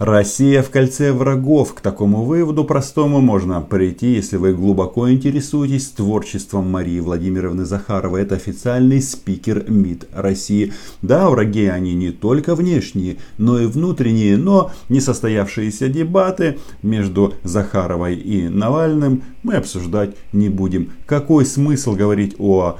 Россия в кольце врагов. К такому выводу простому можно прийти, если вы глубоко интересуетесь творчеством Марии Владимировны Захаровой. Это официальный спикер МИД России. Да, враги они не только внешние, но и внутренние, но несостоявшиеся дебаты между Захаровой и Навальным мы обсуждать не будем. Какой смысл говорить о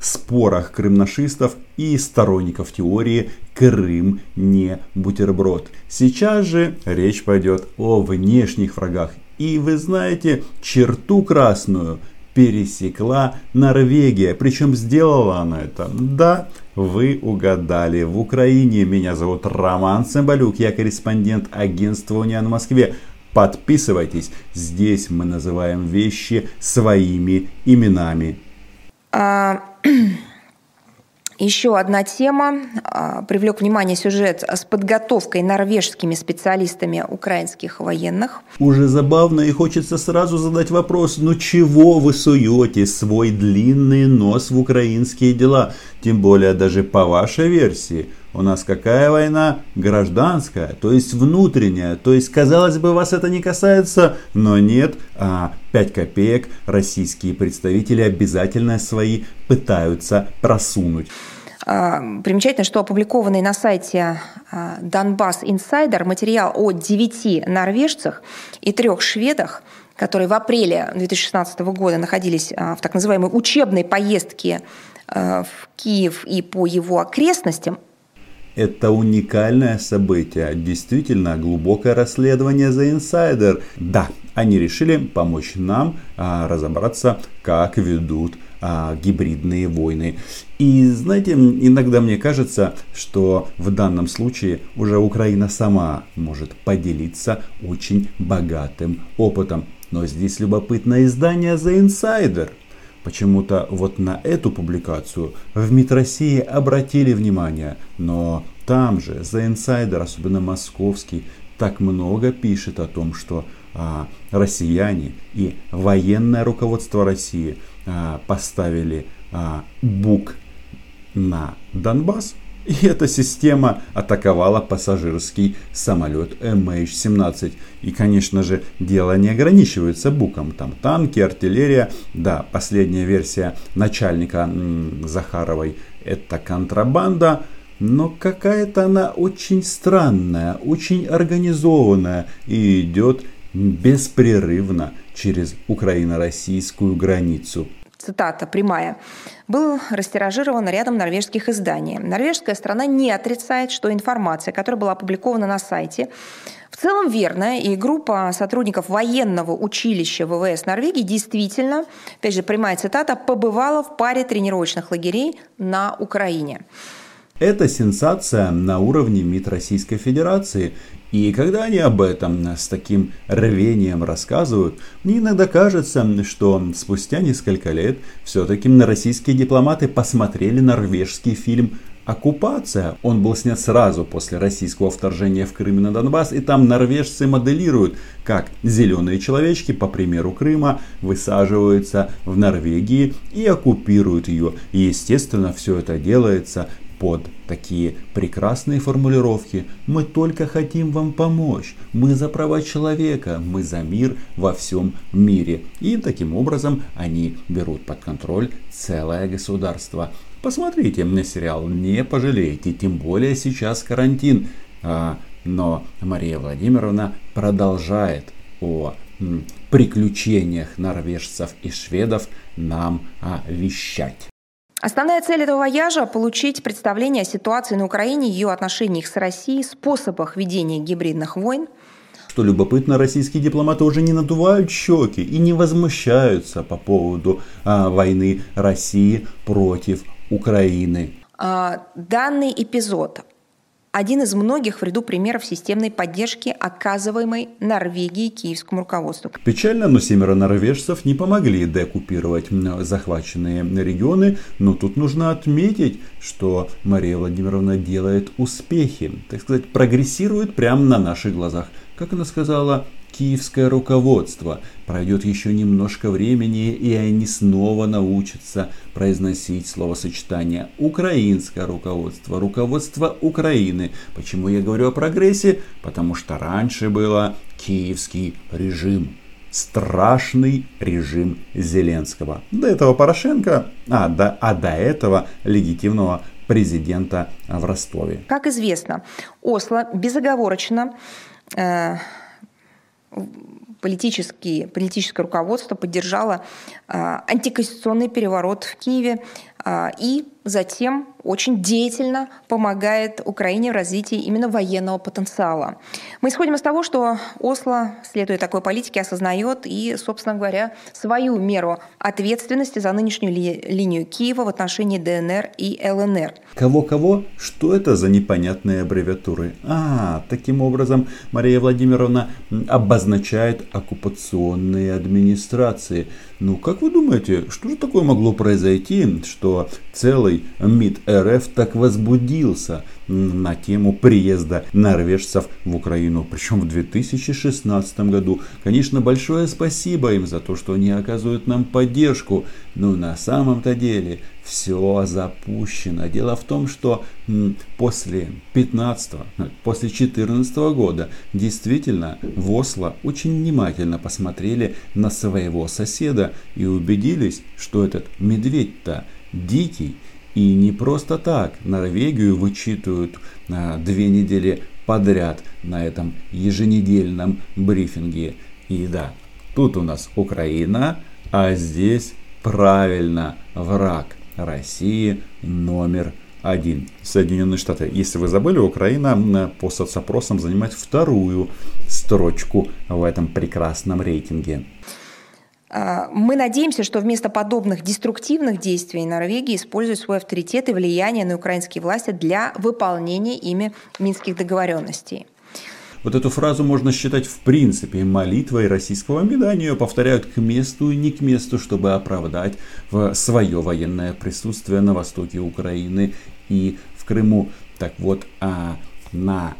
спорах крымнашистов и сторонников теории Крым не бутерброд. Сейчас же речь пойдет о внешних врагах. И вы знаете, черту красную пересекла Норвегия. Причем сделала она это. Да, вы угадали. В Украине меня зовут Роман Цымбалюк. Я корреспондент агентства Униан в Москве. Подписывайтесь. Здесь мы называем вещи своими именами. А... Еще одна тема. А, привлек внимание сюжет с подготовкой норвежскими специалистами украинских военных. Уже забавно и хочется сразу задать вопрос, ну чего вы суете свой длинный нос в украинские дела? Тем более даже по вашей версии. У нас какая война? Гражданская, то есть внутренняя. То есть, казалось бы, вас это не касается, но нет. А 5 копеек российские представители обязательно свои пытаются просунуть. А, примечательно, что опубликованный на сайте Donbass Insider материал о 9 норвежцах и трех шведах которые в апреле 2016 года находились а, в так называемой учебной поездке а, в Киев и по его окрестностям, это уникальное событие, действительно глубокое расследование за инсайдер. Да, они решили помочь нам а, разобраться, как ведут а, гибридные войны. И знаете, иногда мне кажется, что в данном случае уже Украина сама может поделиться очень богатым опытом. Но здесь любопытное издание The Insider – Почему-то вот на эту публикацию в МИД России обратили внимание, но там же The Insider, особенно московский, так много пишет о том, что а, россияне и военное руководство России а, поставили а, бук на Донбасс и эта система атаковала пассажирский самолет MH17. И, конечно же, дело не ограничивается буком. Там танки, артиллерия. Да, последняя версия начальника Захаровой это контрабанда. Но какая-то она очень странная, очень организованная и идет беспрерывно через украино-российскую границу цитата прямая, был растиражирован рядом норвежских изданий. Норвежская страна не отрицает, что информация, которая была опубликована на сайте, в целом верная, и группа сотрудников военного училища ВВС Норвегии действительно, опять же прямая цитата, побывала в паре тренировочных лагерей на Украине. Это сенсация на уровне МИД Российской Федерации. И когда они об этом с таким рвением рассказывают, мне иногда кажется, что спустя несколько лет все-таки российские дипломаты посмотрели норвежский фильм «Оккупация». Он был снят сразу после российского вторжения в Крым и на Донбасс, и там норвежцы моделируют, как зеленые человечки, по примеру Крыма, высаживаются в Норвегии и оккупируют ее. И естественно все это делается под такие прекрасные формулировки «Мы только хотим вам помочь», «Мы за права человека», «Мы за мир во всем мире». И таким образом они берут под контроль целое государство. Посмотрите на сериал, не пожалеете, тем более сейчас карантин. А, но Мария Владимировна продолжает о приключениях норвежцев и шведов нам а, вещать. Основная цель этого вояжа – получить представление о ситуации на Украине, ее отношениях с Россией, способах ведения гибридных войн. Что любопытно, российские дипломаты уже не надувают щеки и не возмущаются по поводу а, войны России против Украины. А, данный эпизод один из многих в ряду примеров системной поддержки, оказываемой Норвегией киевскому руководству. Печально, но семеро норвежцев не помогли деоккупировать захваченные регионы, но тут нужно отметить, что Мария Владимировна делает успехи, так сказать, прогрессирует прямо на наших глазах. как она сказала, киевское руководство. Пройдет еще немножко времени, и они снова научатся произносить словосочетание «украинское руководство», «руководство Украины». Почему я говорю о прогрессе? Потому что раньше было «киевский режим» страшный режим Зеленского. До этого Порошенко, а до, а до этого легитимного президента в Ростове. Как известно, Осло безоговорочно э, политическое руководство поддержало э, антиконституционный переворот в Киеве и затем очень деятельно помогает Украине в развитии именно военного потенциала. Мы исходим из того, что Осло, следуя такой политике, осознает и, собственно говоря, свою меру ответственности за нынешнюю ли, линию Киева в отношении ДНР и ЛНР. Кого-кого? Что это за непонятные аббревиатуры? А, таким образом Мария Владимировна обозначает оккупационные администрации. Ну, как вы думаете, что же такое могло произойти, что целый МИД РФ так возбудился на тему приезда норвежцев в Украину, причем в 2016 году. Конечно, большое спасибо им за то, что они оказывают нам поддержку, но на самом-то деле все запущено. Дело в том, что после 15 после 14 года действительно в Осло очень внимательно посмотрели на своего соседа и убедились, что этот медведь-то дикий и не просто так Норвегию вычитывают а, две недели подряд на этом еженедельном брифинге. И да, тут у нас Украина, а здесь правильно враг России номер один. Соединенные Штаты. Если вы забыли, Украина по соцопросам занимает вторую строчку в этом прекрасном рейтинге. А, мы надеемся, что вместо подобных деструктивных действий Норвегия использует свой авторитет и влияние на украинские власти для выполнения ими минских договоренностей. Вот эту фразу можно считать в принципе молитвой российского МИДа. Они ее повторяют к месту и не к месту, чтобы оправдать свое военное присутствие на востоке Украины и в Крыму. Так вот, а на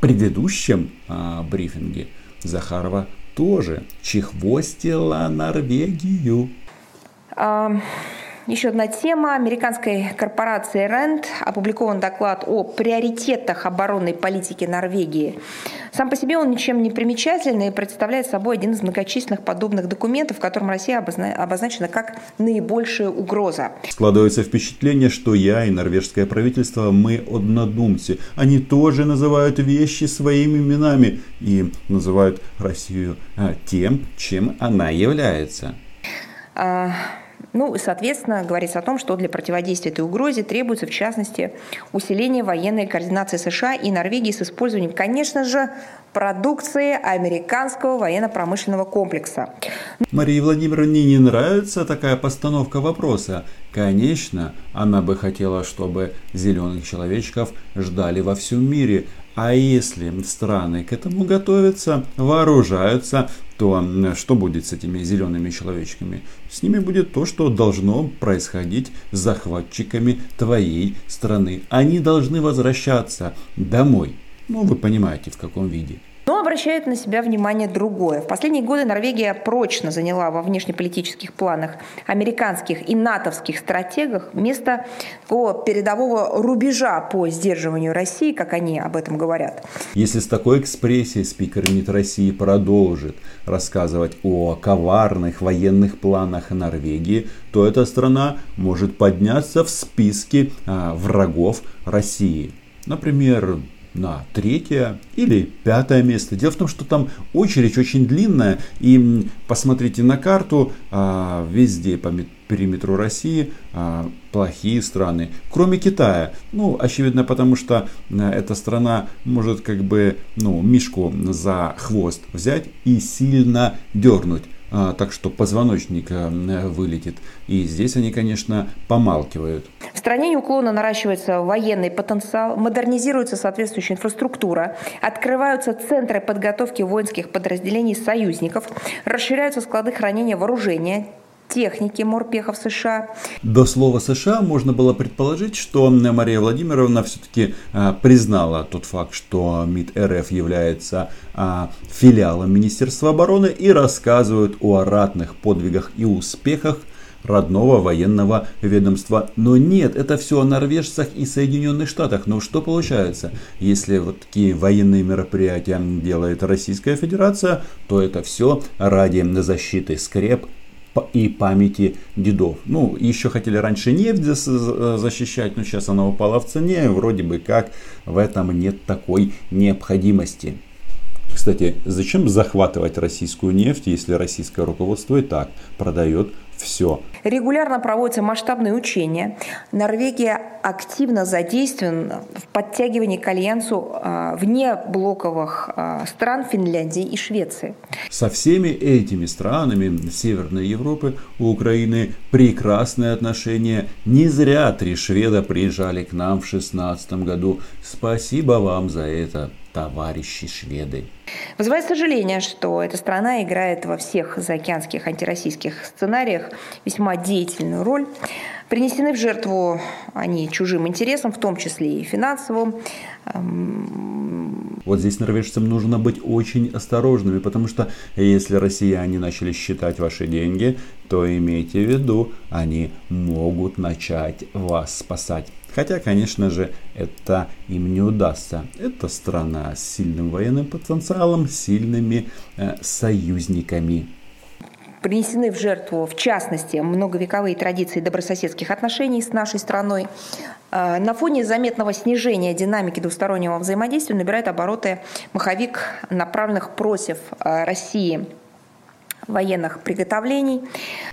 предыдущем а, брифинге Захарова тоже чехвостила Норвегию. Еще одна тема. Американской корпорации RAND опубликован доклад о приоритетах оборонной политики Норвегии. Сам по себе он ничем не примечательный и представляет собой один из многочисленных подобных документов, в котором Россия обозначена как наибольшая угроза. Складывается впечатление, что я и норвежское правительство, мы однодумцы. Они тоже называют вещи своими именами и называют Россию а, тем, чем она является. А, ну соответственно, говорится о том, что для противодействия этой угрозе требуется, в частности, усиление военной координации США и Норвегии с использованием, конечно же, продукции американского военно-промышленного комплекса. Марии Владимировне не нравится такая постановка вопроса. Конечно, она бы хотела, чтобы зеленых человечков ждали во всем мире, а если страны к этому готовятся, вооружаются, то что будет с этими зелеными человечками? С ними будет то, что должно происходить с захватчиками твоей страны. Они должны возвращаться домой. Ну, вы понимаете, в каком виде. Но обращает на себя внимание другое. В последние годы Норвегия прочно заняла во внешнеполитических планах американских и натовских стратегах место такого передового рубежа по сдерживанию России, как они об этом говорят. Если с такой экспрессией спикер МИД России продолжит рассказывать о коварных военных планах Норвегии, то эта страна может подняться в списке а, врагов России. Например, на третье или пятое место. Дело в том, что там очередь очень длинная, и посмотрите на карту, а, везде по периметру России а, плохие страны, кроме Китая. Ну, очевидно, потому что а, эта страна может как бы, ну, мишку за хвост взять и сильно дернуть. А, так что позвоночник э, вылетит. И здесь они, конечно, помалкивают. В стране неуклонно наращивается военный потенциал, модернизируется соответствующая инфраструктура, открываются центры подготовки воинских подразделений союзников, расширяются склады хранения вооружения, техники морпехов США. До слова США можно было предположить, что Мария Владимировна все-таки а, признала тот факт, что МИД РФ является а, филиалом Министерства обороны и рассказывают о ратных подвигах и успехах родного военного ведомства. Но нет, это все о норвежцах и Соединенных Штатах. Но что получается? Если вот такие военные мероприятия делает Российская Федерация, то это все ради защиты скреп и памяти дедов. Ну, еще хотели раньше нефть защищать, но сейчас она упала в цене. Вроде бы как в этом нет такой необходимости. Кстати, зачем захватывать российскую нефть, если российское руководство и так продает все. Регулярно проводятся масштабные учения. Норвегия активно задействована в подтягивании к альянсу а, вне блоковых а, стран Финляндии и Швеции. Со всеми этими странами Северной Европы у Украины прекрасные отношения. Не зря три шведа приезжали к нам в 2016 году. Спасибо вам за это товарищи шведы. Вызывает сожаление, что эта страна играет во всех заокеанских антироссийских сценариях весьма деятельную роль. Принесены в жертву они чужим интересам, в том числе и финансовым. Эм, вот здесь норвежцам нужно быть очень осторожными, потому что если россияне начали считать ваши деньги, то имейте в виду, они могут начать вас спасать. Хотя, конечно же, это им не удастся. Это страна с сильным военным потенциалом, сильными э, союзниками принесены в жертву, в частности, многовековые традиции добрососедских отношений с нашей страной. Э, на фоне заметного снижения динамики двустороннего взаимодействия набирает обороты маховик направленных против э, России военных приготовлений.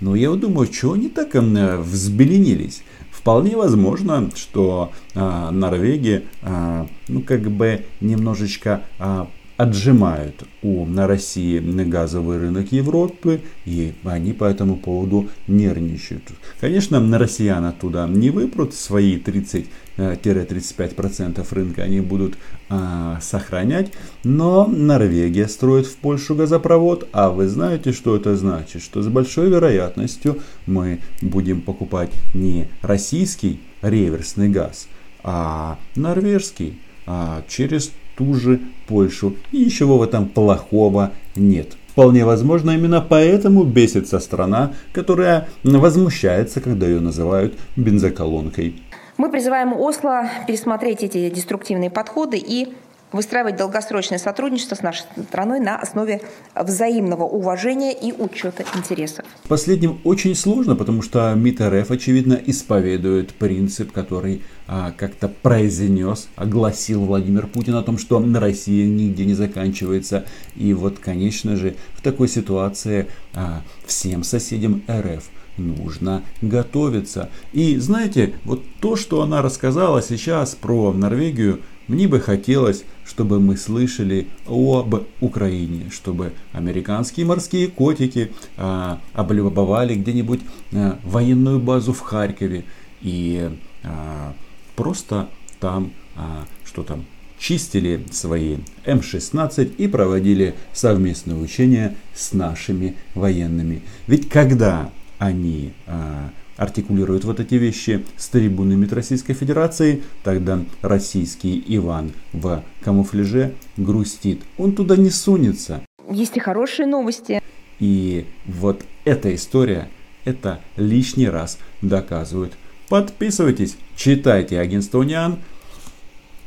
Ну, я думаю, что они так взбеленились? Вполне возможно, что э, Норвегия, э, ну как бы немножечко э, отжимают у на России газовый рынок Европы, и они по этому поводу нервничают. Конечно, на россиян оттуда не выпрут свои 30-35% рынка, они будут а, сохранять, но Норвегия строит в Польшу газопровод, а вы знаете, что это значит? Что с большой вероятностью мы будем покупать не российский реверсный газ, а норвежский а, через ту же Польшу. И ничего в этом плохого нет. Вполне возможно, именно поэтому бесится страна, которая возмущается, когда ее называют бензоколонкой. Мы призываем Осло пересмотреть эти деструктивные подходы и выстраивать долгосрочное сотрудничество с нашей страной на основе взаимного уважения и учета интересов. Последним очень сложно, потому что МИД РФ, очевидно, исповедует принцип, который а, как-то произнес, огласил Владимир Путин о том, что на России нигде не заканчивается. И вот, конечно же, в такой ситуации а, всем соседям РФ нужно готовиться. И знаете, вот то, что она рассказала сейчас про Норвегию, мне бы хотелось, чтобы мы слышали об Украине, чтобы американские морские котики а, облюбовали где-нибудь а, военную базу в Харькове и а, просто там, а, что там, чистили свои М-16 и проводили совместные учения с нашими военными. Ведь когда они а, артикулирует вот эти вещи с трибуны МИД Российской Федерации, тогда российский Иван в камуфляже грустит. Он туда не сунется. Есть и хорошие новости. И вот эта история, это лишний раз доказывает. Подписывайтесь, читайте агентство Униан.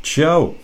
Чао!